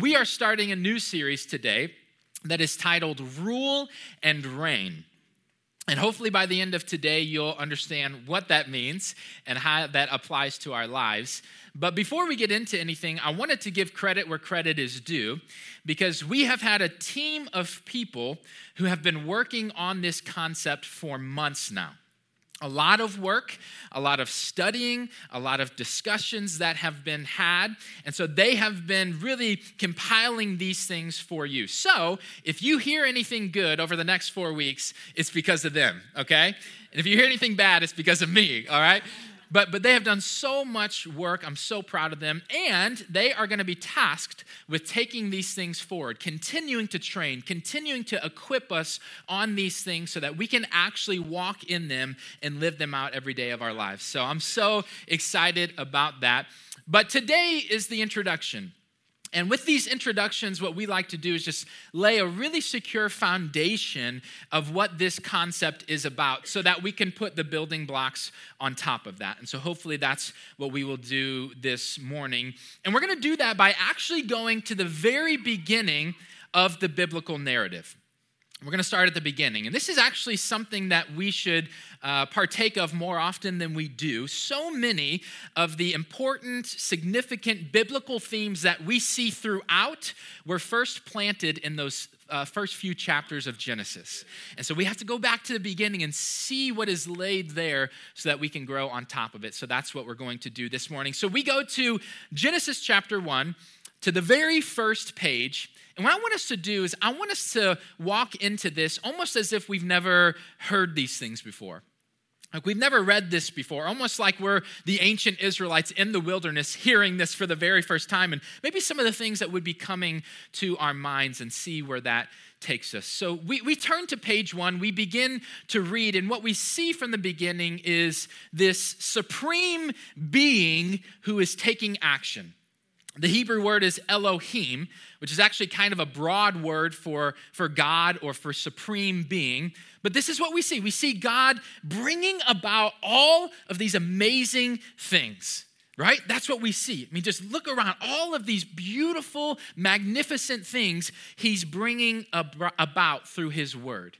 We are starting a new series today that is titled Rule and Reign. And hopefully, by the end of today, you'll understand what that means and how that applies to our lives. But before we get into anything, I wanted to give credit where credit is due because we have had a team of people who have been working on this concept for months now a lot of work, a lot of studying, a lot of discussions that have been had. And so they have been really compiling these things for you. So if you hear anything good over the next four weeks, it's because of them, okay? And if you hear anything bad, it's because of me, all right? But, but they have done so much work. I'm so proud of them. And they are going to be tasked with taking these things forward, continuing to train, continuing to equip us on these things so that we can actually walk in them and live them out every day of our lives. So I'm so excited about that. But today is the introduction. And with these introductions, what we like to do is just lay a really secure foundation of what this concept is about so that we can put the building blocks on top of that. And so hopefully that's what we will do this morning. And we're going to do that by actually going to the very beginning of the biblical narrative. We're going to start at the beginning. And this is actually something that we should uh, partake of more often than we do. So many of the important, significant biblical themes that we see throughout were first planted in those uh, first few chapters of Genesis. And so we have to go back to the beginning and see what is laid there so that we can grow on top of it. So that's what we're going to do this morning. So we go to Genesis chapter 1 to the very first page and what I want us to do is, I want us to walk into this almost as if we've never heard these things before. Like we've never read this before, almost like we're the ancient Israelites in the wilderness hearing this for the very first time, and maybe some of the things that would be coming to our minds and see where that takes us. So we, we turn to page one, we begin to read, and what we see from the beginning is this supreme being who is taking action. The Hebrew word is Elohim, which is actually kind of a broad word for, for God or for supreme being. But this is what we see we see God bringing about all of these amazing things, right? That's what we see. I mean, just look around all of these beautiful, magnificent things He's bringing about through His word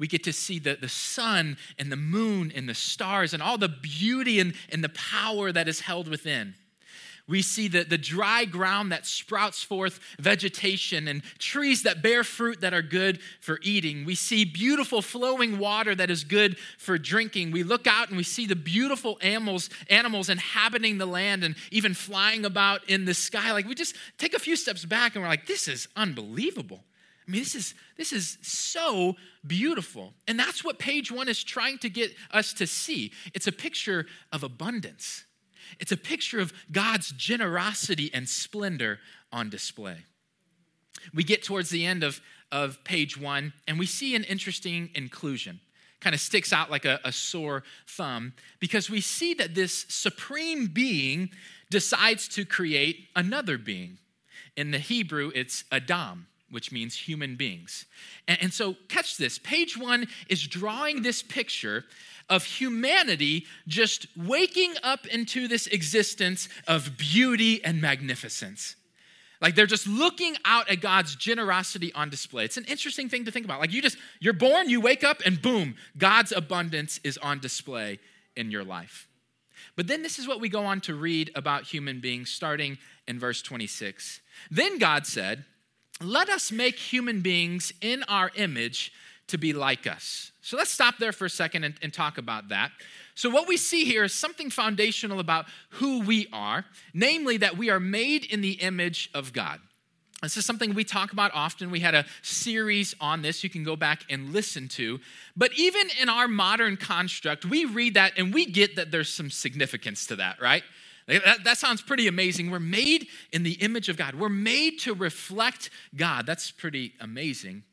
we get to see the, the sun and the moon and the stars and all the beauty and, and the power that is held within. We see the, the dry ground that sprouts forth vegetation and trees that bear fruit that are good for eating. We see beautiful flowing water that is good for drinking. We look out and we see the beautiful animals, animals inhabiting the land and even flying about in the sky. Like we just take a few steps back and we're like, this is unbelievable. I mean, this is, this is so beautiful. And that's what page one is trying to get us to see. It's a picture of abundance. It's a picture of God's generosity and splendor on display. We get towards the end of, of page one, and we see an interesting inclusion. Kind of sticks out like a, a sore thumb because we see that this supreme being decides to create another being. In the Hebrew, it's Adam which means human beings. And, and, so, catch this page one is drawing this picture of humanity just waking up into this existence of beauty and magnificence. Like they're just looking out at God's generosity on display. It's an interesting thing to think about. Like you just, you're born, you wake up, and boom, God's abundance is on display in your life. But then this is what we go on to read about human beings, starting in verse 26. Then God said, Let us make human beings in our image to be like us. So let's stop there for a second and, and, talk about that. So, what we see here is something foundational about who we are, namely that we are made in the image of God. This is something we talk about often. We had a series on this you can go back and listen to. But even in our modern construct, we read that and we get that there's some significance to that, right? That, that, sounds pretty amazing. We're made in the image of God. We're made to reflect God. That's pretty amazing.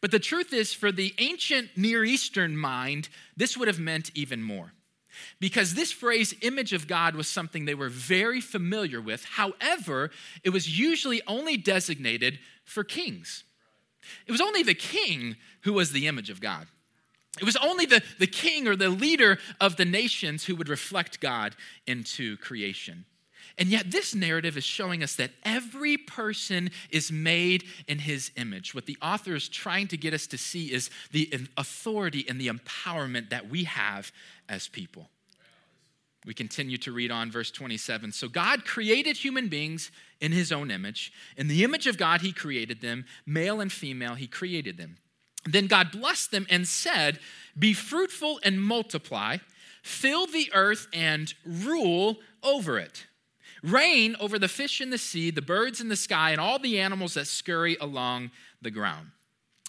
But the truth is, for the ancient Near Eastern mind, this would have meant even more. Because this phrase, image of God, was something they were very familiar with. However, it was usually only designated for kings. It was only the king who was the image of God. It was only the, the king or the leader of the nations who would reflect God into creation. And yet, this narrative is showing us that every person is made in his image. What the author is trying to get us to see is the authority and the empowerment that we have as people. We continue to read on verse 27. So, God created human beings in his own image. In the image of God, he created them, male and female, he created them. Then God blessed them and said, Be fruitful and multiply, fill the earth and rule over it. Reign over the fish in the sea, the birds in the sky, and all the animals that scurry along the ground.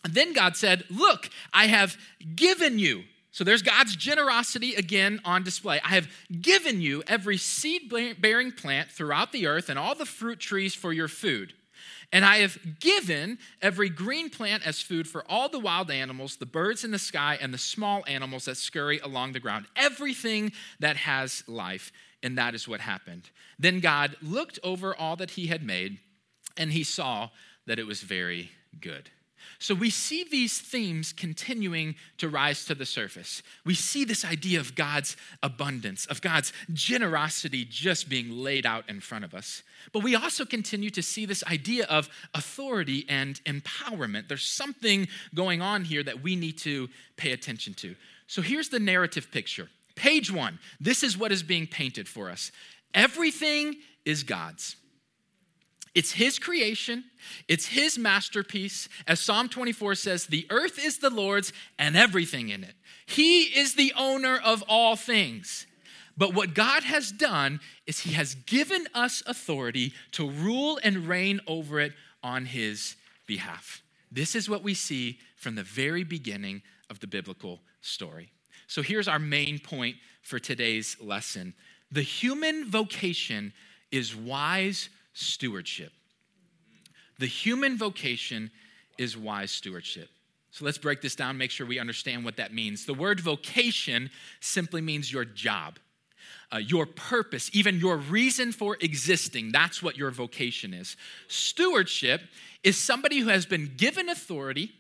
And then God said, Look, I have given you. So there's God's generosity again on display. I have given you every seed bearing plant throughout the earth and all the fruit trees for your food. And I have given every green plant as food for all the wild animals, the birds in the sky, and the small animals that scurry along the ground. Everything that has life. And that is what happened. Then God looked over all that he had made, and he saw that it was very good. So we see these themes continuing to rise to the surface. We see this idea of God's abundance, of God's generosity just being laid out in front of us. But we also continue to see this idea of authority and empowerment. There's something going on here that we need to pay attention to. So here's the narrative picture. Page one, this is what is being painted for us. Everything is God's. It's his creation, it's his masterpiece. As Psalm 24 says, the earth is the Lord's and everything in it. He is the owner of all things. But what God has done is he has given us authority to rule and reign over it on his behalf. This is what we see from the very beginning of the biblical story. So here's our main point for today's lesson the human vocation is wise stewardship. The human vocation is wise stewardship. So let's break this down, make sure we understand what that means. The word vocation simply means your job, uh, your purpose, even your reason for existing. That's what your vocation is. Stewardship is somebody who has been given authority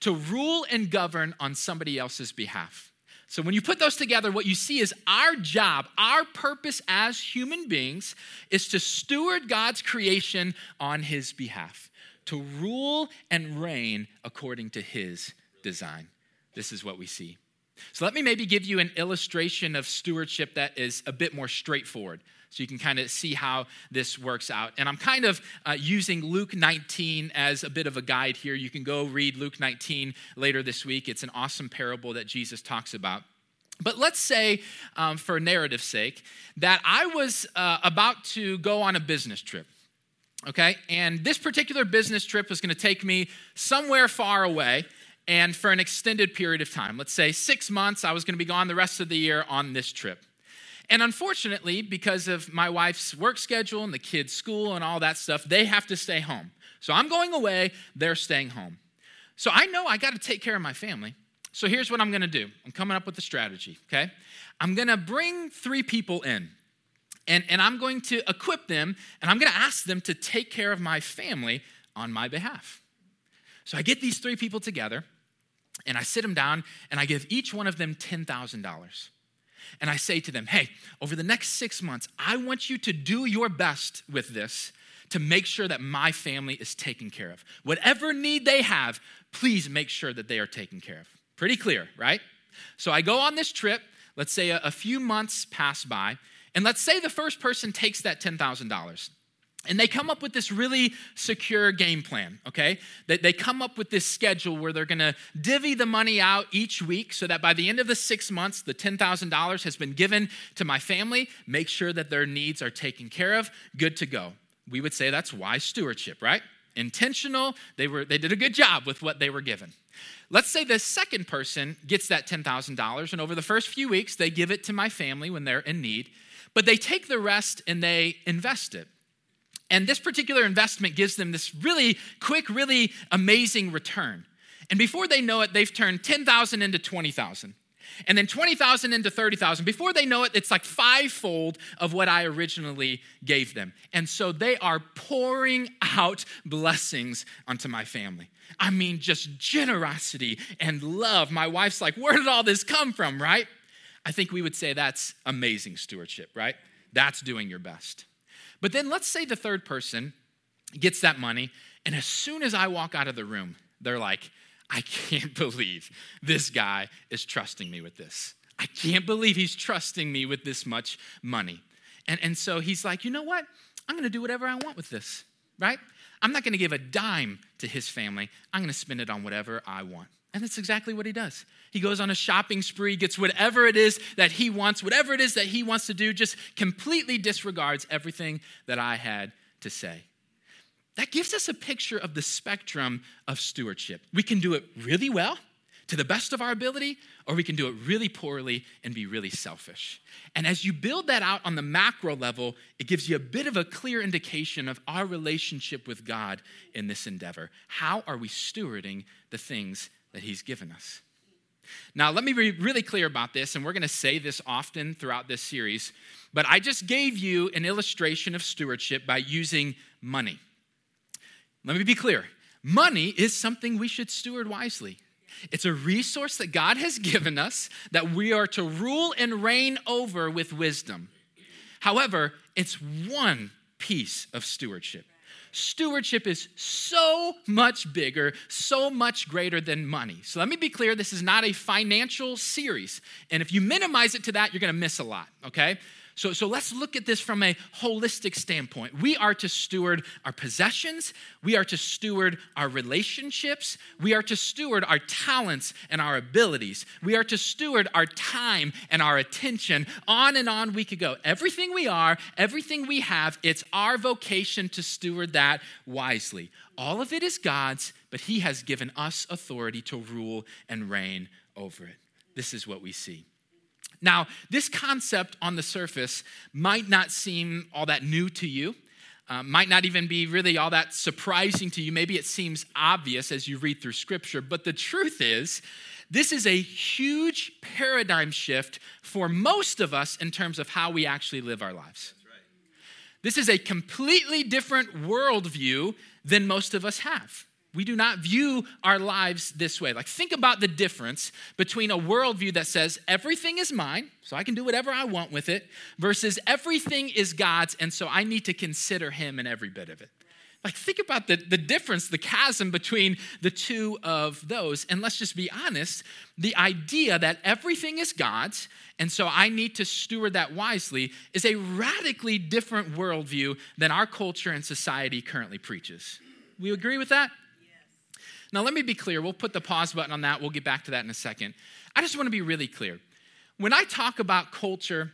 to rule and govern on somebody else's behalf. So, when you put those together, what you see is our job, our purpose as human beings is to steward God's creation on His behalf, to rule and reign according to His design. This is what we see. So, let me maybe give you an illustration of stewardship that is a bit more straightforward so you can kind of see how this works out. And I'm kind of uh, using Luke 19 as a bit of a guide here. You can go read Luke 19 later this week. It's an awesome parable that Jesus talks about. But let's say, um, for narrative's sake, that I was uh, about to go on a business trip. Okay? And this particular business trip was going to take me somewhere far away and for an extended period of time. Let's say six months, I was going to be gone the rest of the year on this trip. And unfortunately, because of my wife's work schedule and the kids' school and all that stuff, they have to stay home. So I'm going away, they're staying home. So I know I got to take care of my family. So here's what I'm going to do I'm coming up with a strategy, okay? I'm going to bring three people in. And, and I'm going to equip them, and I'm going to ask them to take care of my family on my behalf. So I get these three people together, and I sit them down, and I give each one of them $10,000 and I say to them, hey, over the next six months, I want you to do your best with this to make sure that my family is taken care of. Whatever need they have, please make sure that they are taken care of. Pretty clear, right? So I go on this trip. Let's say a, a few months pass by, and let's say the first person takes that $10,000. And they come up with this really secure game plan, okay? That they come up with this schedule where they're gonna divvy the money out each week so that by the end of the six months, the $10,000 has been given to my family, make sure that their needs are taken care of, good to go. We would say that's wise stewardship, right? Intentional, they, were, they did a good job with what they were given. Let's say the second person gets that $10,000, and over the first few weeks, they give it to my family when they're in need, but they take the rest and they invest it. And this particular investment gives them this really quick, really amazing return. And before they know it, they've turned 10,000 into 20,000. And then 20,000 into 30,000. Before they know it, it's like fivefold of what I originally gave them. And so they are pouring out blessings onto my family. I mean, just generosity and love. My wife's like, where did all this come from, right? I think we would say that's amazing stewardship, right? That's doing your best. But then let's say the third person gets that money, and as soon as I walk out of the room, they're like, I can't believe this guy is trusting me with this. I can't believe he's trusting me with this much money. And, and so he's like, you know what? I'm gonna do whatever I want with this, right? I'm not gonna give a dime to his family. I'm gonna spend it on whatever I want. And that's exactly what he does. He goes on a shopping spree, gets whatever it is that he wants, whatever it is that he wants to do, just completely disregards everything that I had to say. That gives us a picture of the spectrum of stewardship. We can do it really well, to the best of our ability, or we can do it really poorly and be really selfish. And as you build that out on the macro level, it gives you a bit of a clear indication of our relationship with God in this endeavor. How are we stewarding the things that He's given us? Now, let me be really clear about this, and we're going to say this often throughout this series, but I just gave you an illustration of stewardship by using money. Let me be clear money is something we should steward wisely. It's a resource that God has given us that we are to rule and reign over with wisdom. However, it's one piece of stewardship. Stewardship is so much bigger, so much greater than money. So let me be clear this is not a financial series. And if you minimize it to that, you're gonna miss a lot, okay? So, so let's look at this from a holistic standpoint. We are to steward our possessions, we are to steward our relationships, we are to steward our talents and our abilities, we are to steward our time and our attention. On and on we could go. Everything we are, everything we have, it's our vocation to steward that wisely. All of it is God's, but He has given us authority to rule and reign over it. This is what we see. Now, this concept on the surface might not seem all that new to you. Uh, might not even be really all that surprising to you. Maybe it seems obvious as you read through scripture, but the truth is, this is a huge paradigm shift for most of us in terms of how we actually live our lives. Right. This is a completely different worldview than most of us have. We do not view our lives this way. Like, think about the difference between a worldview that says everything is mine, so I can do whatever I want with it, versus everything is God's, and so I need to consider Him in every bit of it. Like, think about the, the difference, the chasm between the two of those. And let's just be honest the idea that everything is God's, and so I need to steward that wisely, is a radically different worldview than our culture and society currently preaches. We agree with that? Now, let me be clear. We'll put the pause button on that. We'll get back to that in a second. I just want to be really clear. When I talk about culture,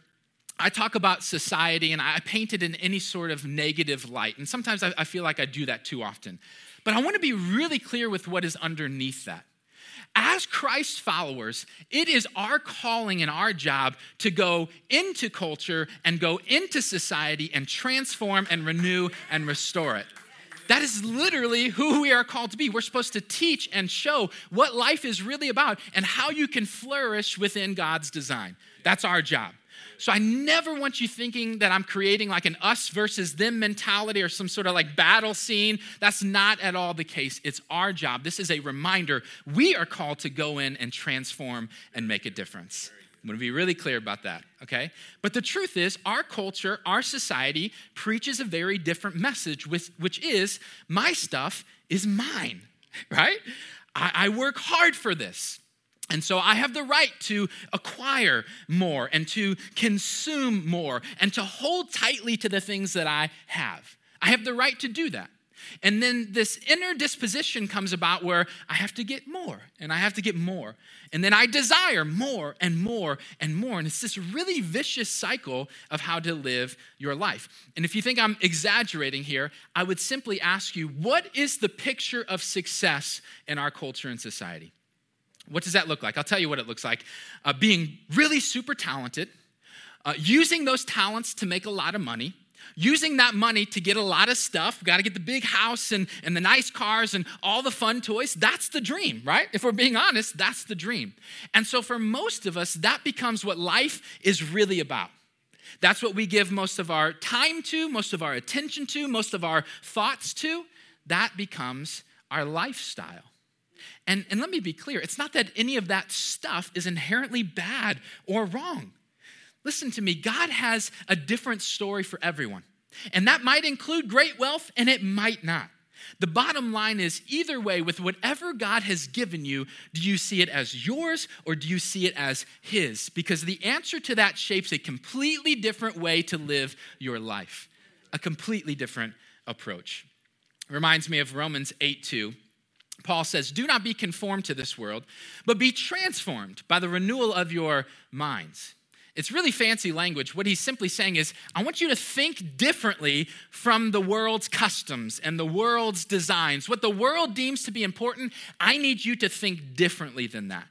I talk about society and I paint it in any sort of negative light. And sometimes I, feel like I do that too often. But I want to be really clear with what is underneath that. As Christ followers, it is our calling and our job to go into culture and go into society and transform and renew and restore it. That is literally who we are called to be. We're supposed to teach and show what life is really about and how you can flourish within God's design. That's our job. So I never want you thinking that I'm creating like an us versus them mentality or some sort of like battle scene. That's not at all the case. It's our job. This is a reminder. We are called to go in and transform and make a difference. I'm going to be really clear about that, okay? But the truth is, our culture, our society preaches a very different message, which is my stuff is mine, right? I, work hard for this. And so I have the right to acquire more and to consume more and to hold tightly to the things that I have. I have the right to do that. And then this inner disposition comes about where I have to get more and I have to get more. And then I desire more and more and more. And it's this really vicious cycle of how to live your life. And if you think I'm exaggerating here, I would simply ask you what is the picture of success in our culture and society? What does that look like? I'll tell you what it looks like uh, being really super talented, uh, using those talents to make a lot of money using that money to get a lot of stuff. Got to get the big house and, and the nice cars and all the fun toys. That's the dream, right? If we're being honest, that's the dream. And so for most of us, that becomes what life is really about. That's what we give most of our time to, most of our attention to, most of our thoughts to. That becomes our lifestyle. And, and let me be clear it's not that any of that stuff is inherently bad or wrong. Listen to me, God has a different story for everyone. And that might include great wealth and it might not. The bottom line is either way, with whatever God has given you, do you see it as yours or do you see it as His? Because the answer to that shapes a completely different way to live your life, a completely different approach. Reminds me of Romans 8 2. Paul says, Do not be conformed to this world, but be transformed by the renewal of your minds. It's really fancy language. What he's simply saying is, I want you to think differently from the world's customs and the world's designs. What the world deems to be important, I need you to think differently than that.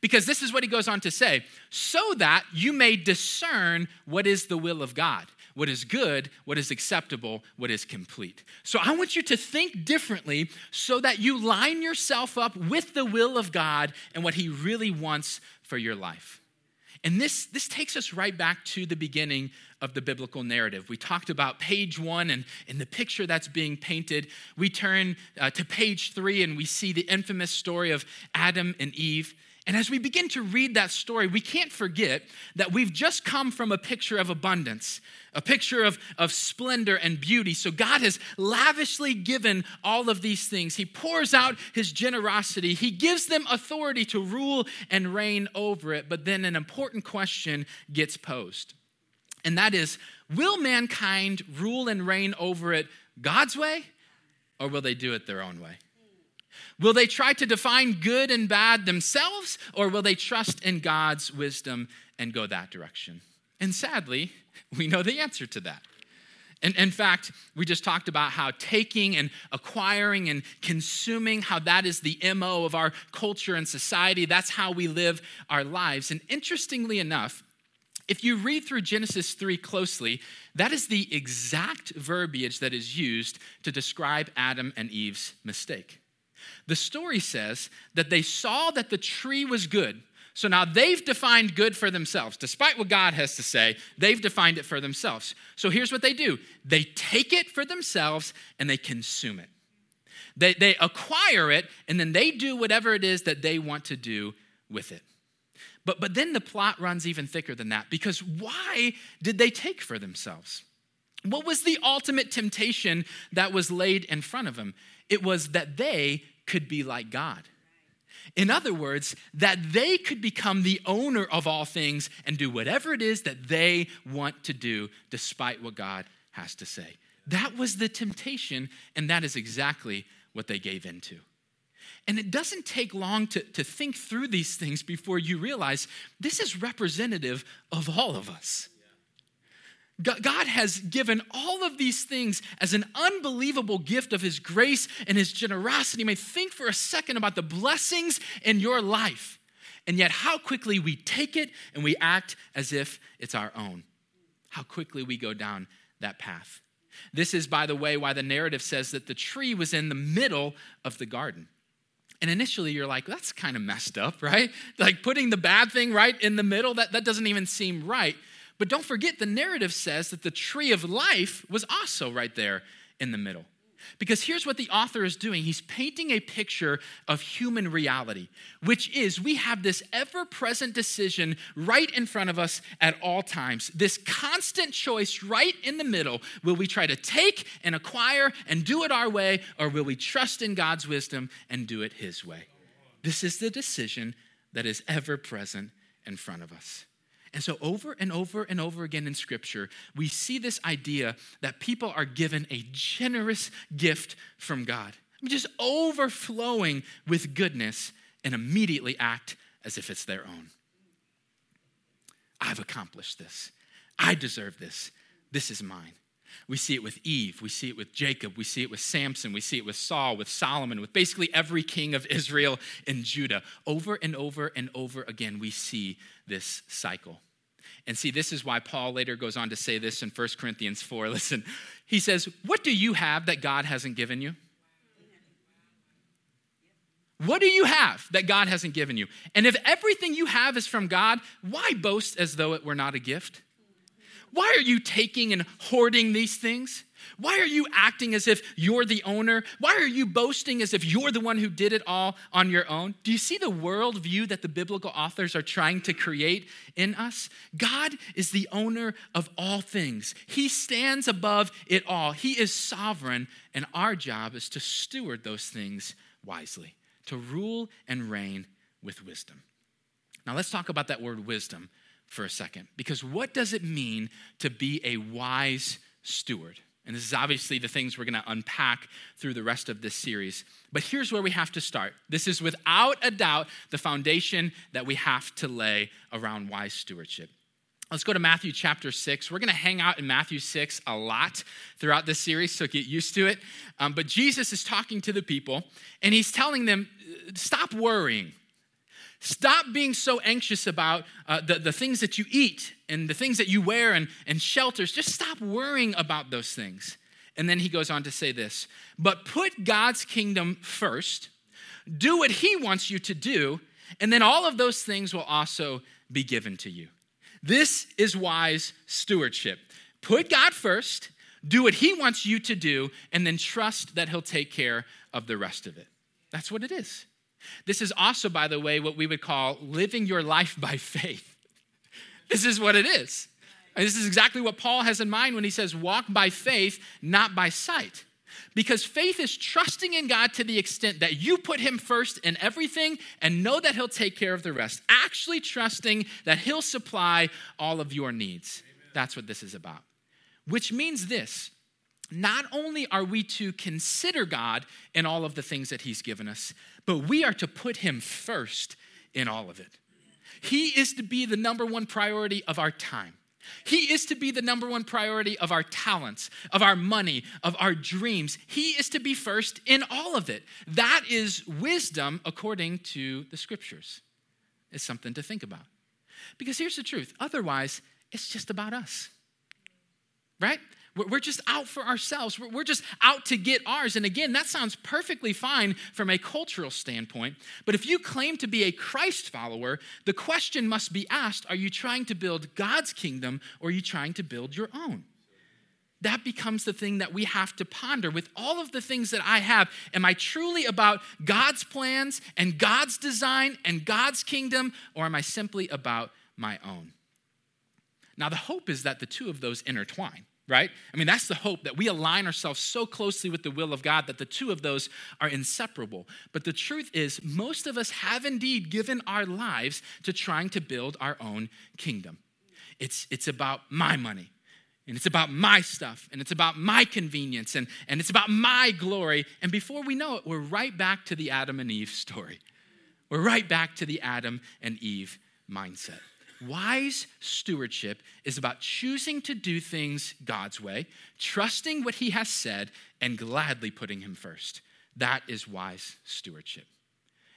Because this is what he goes on to say so that you may discern what is the will of God, what is good, what is acceptable, what is complete. So I want you to think differently so that you line yourself up with the will of God and what he really wants for your life. And this, this takes us right back to the beginning of the biblical narrative. We talked about page one and, and the picture that's being painted. We turn uh, to page three and we see the infamous story of Adam and Eve. And as we begin to read that story, we can't forget that we've just come from a picture of abundance, a picture of, of splendor and beauty. So God has lavishly given all of these things. He pours out his generosity, He gives them authority to rule and reign over it. But then an important question gets posed, and that is will mankind rule and reign over it God's way, or will they do it their own way? Will they try to define good and bad themselves, or will they trust in God's wisdom and go that direction? And sadly, we know the answer to that. And in fact, we just talked about how taking and acquiring and consuming, how that is the MO of our culture and society. That's how we live our lives. And interestingly enough, if you read through Genesis 3 closely, that is the exact verbiage that is used to describe Adam and Eve's mistake. The story says that they saw that the tree was good. So now they've defined good for themselves. Despite what God has to say, they've defined it for themselves. So here's what they do they take it for themselves and they consume it. They, they acquire it and then they do whatever it is that they want to do with it. But, but then the plot runs even thicker than that because why did they take for themselves? What was the ultimate temptation that was laid in front of them? It was that they could be like God. In other words, that they could become the owner of all things and do whatever it is that they want to do, despite what God has to say. That was the temptation, and that is exactly what they gave into. And it doesn't take long to, to think through these things before you realize this is representative of all of us. God has given all of these things as an unbelievable gift of His grace and His generosity. You may think for a second about the blessings in your life, and yet how quickly we take it and we act as if it's our own. How quickly we go down that path. This is, by the way, why the narrative says that the tree was in the middle of the garden. And initially, you're like, that's kind of messed up, right? Like putting the bad thing right in the middle, that, that doesn't even seem right. But don't forget, the narrative says that the tree of life was also right there in the middle. Because here's what the author is doing he's painting a picture of human reality, which is we have this ever present decision right in front of us at all times. This constant choice right in the middle. Will we try to take and acquire and do it our way, or will we trust in God's wisdom and do it his way? This is the decision that is ever present in front of us. And so, over and over and over again in Scripture, we see this idea that people are given a generous gift from God. I mean, just overflowing with goodness and immediately act as if it's their own. I've accomplished this. I deserve this. This is mine. We see it with Eve. We see it with Jacob. We see it with Samson. We see it with Saul, with Solomon, with basically every king of Israel and Judah. Over and over and over again, we see this cycle. And see, this is why Paul later goes on to say this in 1 Corinthians 4. Listen, he says, What do you have that God hasn't given you? What do you have that God hasn't given you? And if everything you have is from God, why boast as though it were not a gift? Why are you taking and hoarding these things? Why are you acting as if you're the owner? Why are you boasting as if you're the one who did it all on your own? Do you see the worldview that the biblical authors are trying to create in us? God is the owner of all things, He stands above it all. He is sovereign, and our job is to steward those things wisely, to rule and reign with wisdom. Now, let's talk about that word wisdom for a second, because what does it mean to be a wise steward? And this is obviously the things we're going to unpack through the rest of this series. But here's where we have to start. This is without a doubt the foundation that we have to lay around wise stewardship. Let's go to Matthew chapter 6. We're going to hang out in Matthew 6 a lot throughout this series, so get used to it. Um, but Jesus is talking to the people, and he's telling them, stop worrying. Stop being so anxious about uh, the, the things that you eat and the things that you wear and, and shelters. Just stop worrying about those things. And then he goes on to say this But put God's kingdom first, do what he wants you to do, and then all of those things will also be given to you. This is wise stewardship. Put God first, do what he wants you to do, and then trust that he'll take care of the rest of it. That's what it is. This is also, by the way, what we would call living your life by faith. This is what it is. And this is exactly what Paul has in mind when he says, walk by faith, not by sight. Because faith is trusting in God to the extent that you put Him first in everything and know that He'll take care of the rest. Actually, trusting that He'll supply all of your needs. Amen. That's what this is about. Which means this not only are we to consider God in all of the things that He's given us, but we are to put Him first in all of it. He is to be the number one priority of our time. He is to be the number one priority of our talents, of our money, of our dreams. He is to be first in all of it. That is wisdom according to the scriptures. It's something to think about. Because here's the truth otherwise, it's just about us, right? We're just out for ourselves. We're just out to get ours. And again, that sounds perfectly fine from a cultural standpoint. But if you claim to be a Christ follower, the question must be asked are you trying to build God's kingdom or are you trying to build your own? That becomes the thing that we have to ponder with all of the things that I have. Am I truly about God's plans and God's design and God's kingdom, or am I simply about my own? Now, the hope is that the two of those intertwine right? I mean, that's the hope that we align ourselves so closely with the will of God that the two of those are inseparable. But the truth is, most of us have indeed given our lives to trying to build our own kingdom. It's, it's about my money. And it's about my stuff, and it's about my convenience, and, and it's about my glory. And before we know it, we're right back to the Adam and Eve story. We're right back to the Adam and Eve mindset. Wise stewardship is about choosing to do things God's way, trusting what He has said, and gladly putting Him first. That is wise stewardship.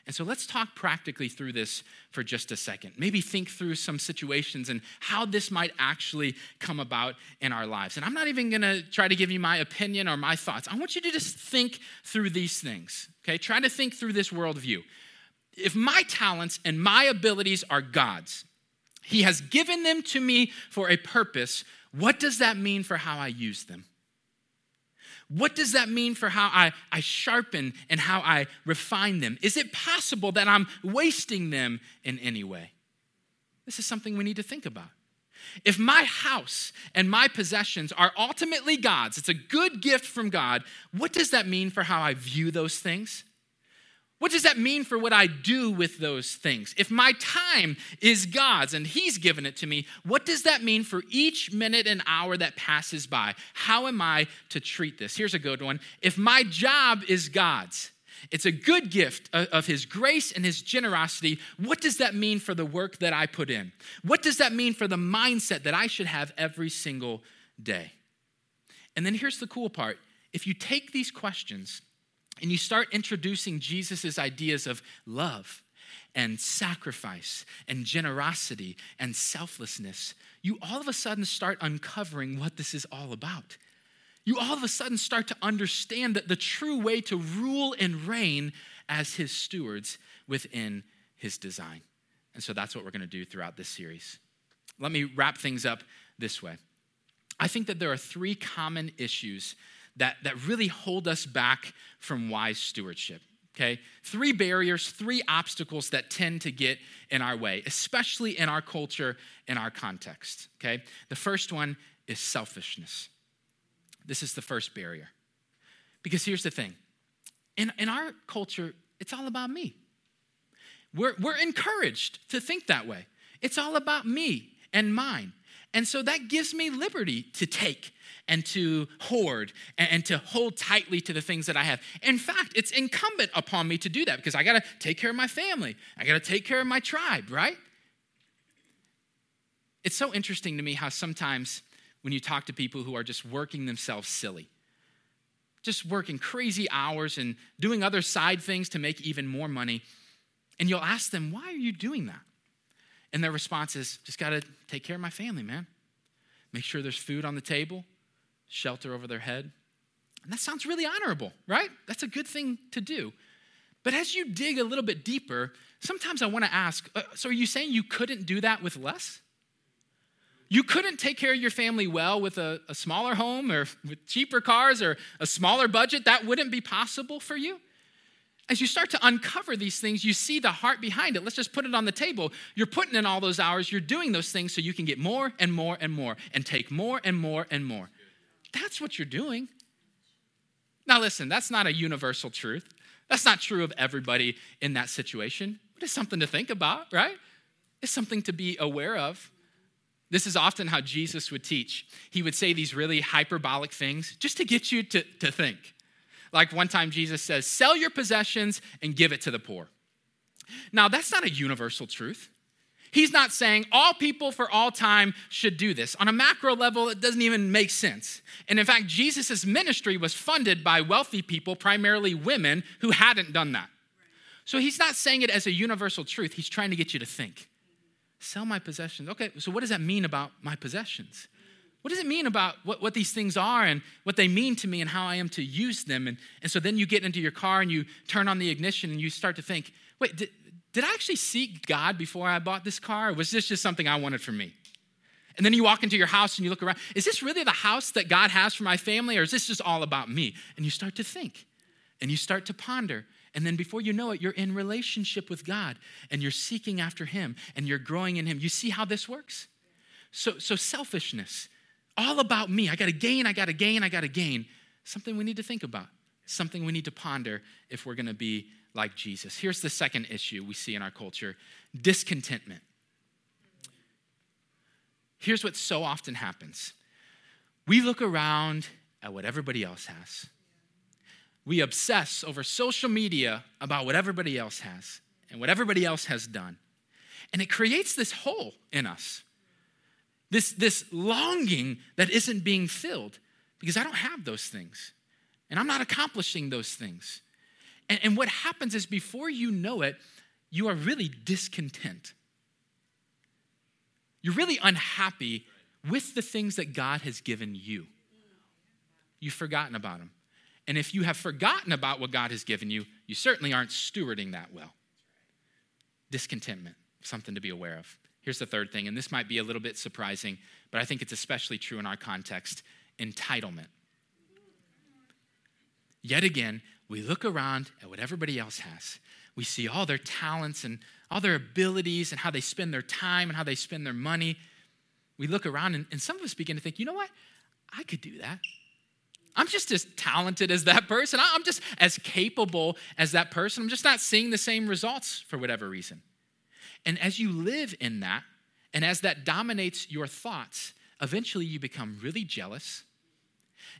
And so let's talk practically through this for just a second. Maybe think through some situations and how this might actually come about in our lives. And I'm not even gonna try to give you my opinion or my thoughts. I want you to just think through these things, okay? Try to think through this worldview. If my talents and my abilities are God's, he has given them to me for a purpose. What does that mean for how I use them? What does that mean for how I, I sharpen and how I refine them? Is it possible that I'm wasting them in any way? This is something we need to think about. If my house and my possessions are ultimately God's, it's a good gift from God, what does that mean for how I view those things? What does that mean for what I do with those things? If my time is God's and He's given it to me, what does that mean for each minute and hour that passes by? How am I to treat this? Here's a good one. If my job is God's, it's a good gift of His grace and His generosity. What does that mean for the work that I put in? What does that mean for the mindset that I should have every single day? And then here's the cool part if you take these questions and you start introducing Jesus' ideas of love and sacrifice and generosity and selflessness, you all of a sudden start uncovering what this is all about. You all of a sudden start to understand that the true way to rule and reign as his stewards within his design. And so that's what we're going to do throughout this series. Let me wrap things up this way. I think that there are three common issues that, that really hold us back from wise stewardship. Okay? Three barriers, three obstacles that tend to get in our way, especially in our culture, in our context. Okay? The first one is selfishness. This is the first barrier. Because here's the thing in, in our culture, it's all about me. We're, we're encouraged to think that way. It's all about me and mine. And so that gives me liberty to take and to hoard and, to hold tightly to the things that I have. In fact, it's incumbent upon me to do that because I got to take care of my family, I got to take care of my tribe, right? It's so interesting to me how sometimes when you talk to people who are just working themselves silly, just working crazy hours and doing other side things to make even more money, and you'll ask them, Why are you doing that? And their response is, Just got to take care of my family, man. Make sure there's food on the table, shelter over their head. And that sounds really honorable, right? That's a good thing to do. But as you dig a little bit deeper, sometimes I want to ask uh, so are you saying you couldn't do that with less? You couldn't take care of your family well with a, a smaller home or with cheaper cars or a smaller budget? That wouldn't be possible for you? As you start to uncover these things, you see the heart behind it. Let's just put it on the table. You're putting in all those hours, you're doing those things so you can get more and more and more and take more and more and more. That's what you're doing. Now, listen, that's not a universal truth. That's not true of everybody in that situation, but it's something to think about, right? It's something to be aware of. This is often how Jesus would teach. He would say these really hyperbolic things just to get you to, to think. Like one time, Jesus says, Sell your possessions and give it to the poor. Now, that's not a universal truth. He's not saying all people for all time should do this. On a macro level, it doesn't even make sense. And in fact, Jesus' ministry was funded by wealthy people, primarily women, who hadn't done that. So he's not saying it as a universal truth. He's trying to get you to think. Sell my possessions. Okay, so what does that mean about my possessions? What does it mean about what, what these things are and what they mean to me and how I am to use them? And, and so then you get into your car and you turn on the ignition and you start to think, wait, did, did I actually seek God before I bought this car? Or was this just something I wanted for me? And then you walk into your house and you look around. Is this really the house that God has for my family, or is this just all about me? And you start to think and you start to ponder. And then before you know it, you're in relationship with God and you're seeking after Him and you're growing in Him. You see how this works? So, so selfishness, all about me. I got to gain, I got to gain, I got to gain. Something we need to think about, something we need to ponder if we're going to be like Jesus. Here's the second issue we see in our culture discontentment. Here's what so often happens we look around at what everybody else has. We obsess over social media about what everybody else has and what everybody else has done. And it creates this hole in us, this, this longing that isn't being filled because I don't have those things and I'm not accomplishing those things. And, and what happens is before you know it, you are really discontent. You're really unhappy with the things that God has given you. You've forgotten about them. And if you have forgotten about what God has given you, you certainly aren't stewarding that well. Discontentment, something to be aware of. Here's the third thing, and this might be a little bit surprising, but I think it's especially true in our context entitlement. Yet again, we look around at what everybody else has. We see all their talents and all their abilities and how they spend their time and how they spend their money. We look around and, and some of us begin to think, you know what? I could do that. I'm just as talented as that person. I'm just as capable as that person. I'm just not seeing the same results for whatever reason. And as you live in that, and as that dominates your thoughts, eventually you become really jealous.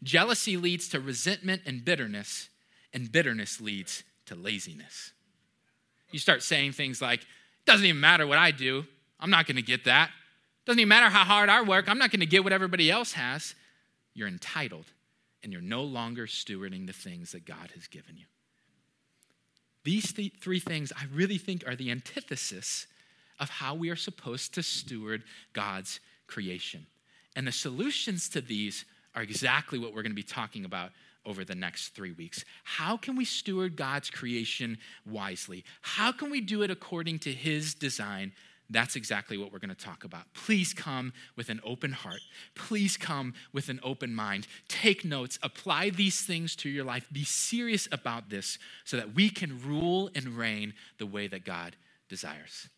Jealousy leads to resentment and bitterness, and bitterness leads to laziness. You start saying things like, it doesn't even matter what I do, I'm not gonna get that. Doesn't even matter how hard I work, I'm not gonna get what everybody else has. You're entitled, and you're no longer stewarding the things that God has given you. These th- three things I really think are the antithesis of how we are supposed to steward God's creation. And the solutions to these are exactly what we're going to be talking about over the next three weeks. How can we steward God's creation wisely? How can we do it according to His design, that's exactly what we're going to talk about. Please come with an open heart. Please come with an open mind. Take notes, apply these things to your life. Be serious about this so that we can rule and reign the way that God desires.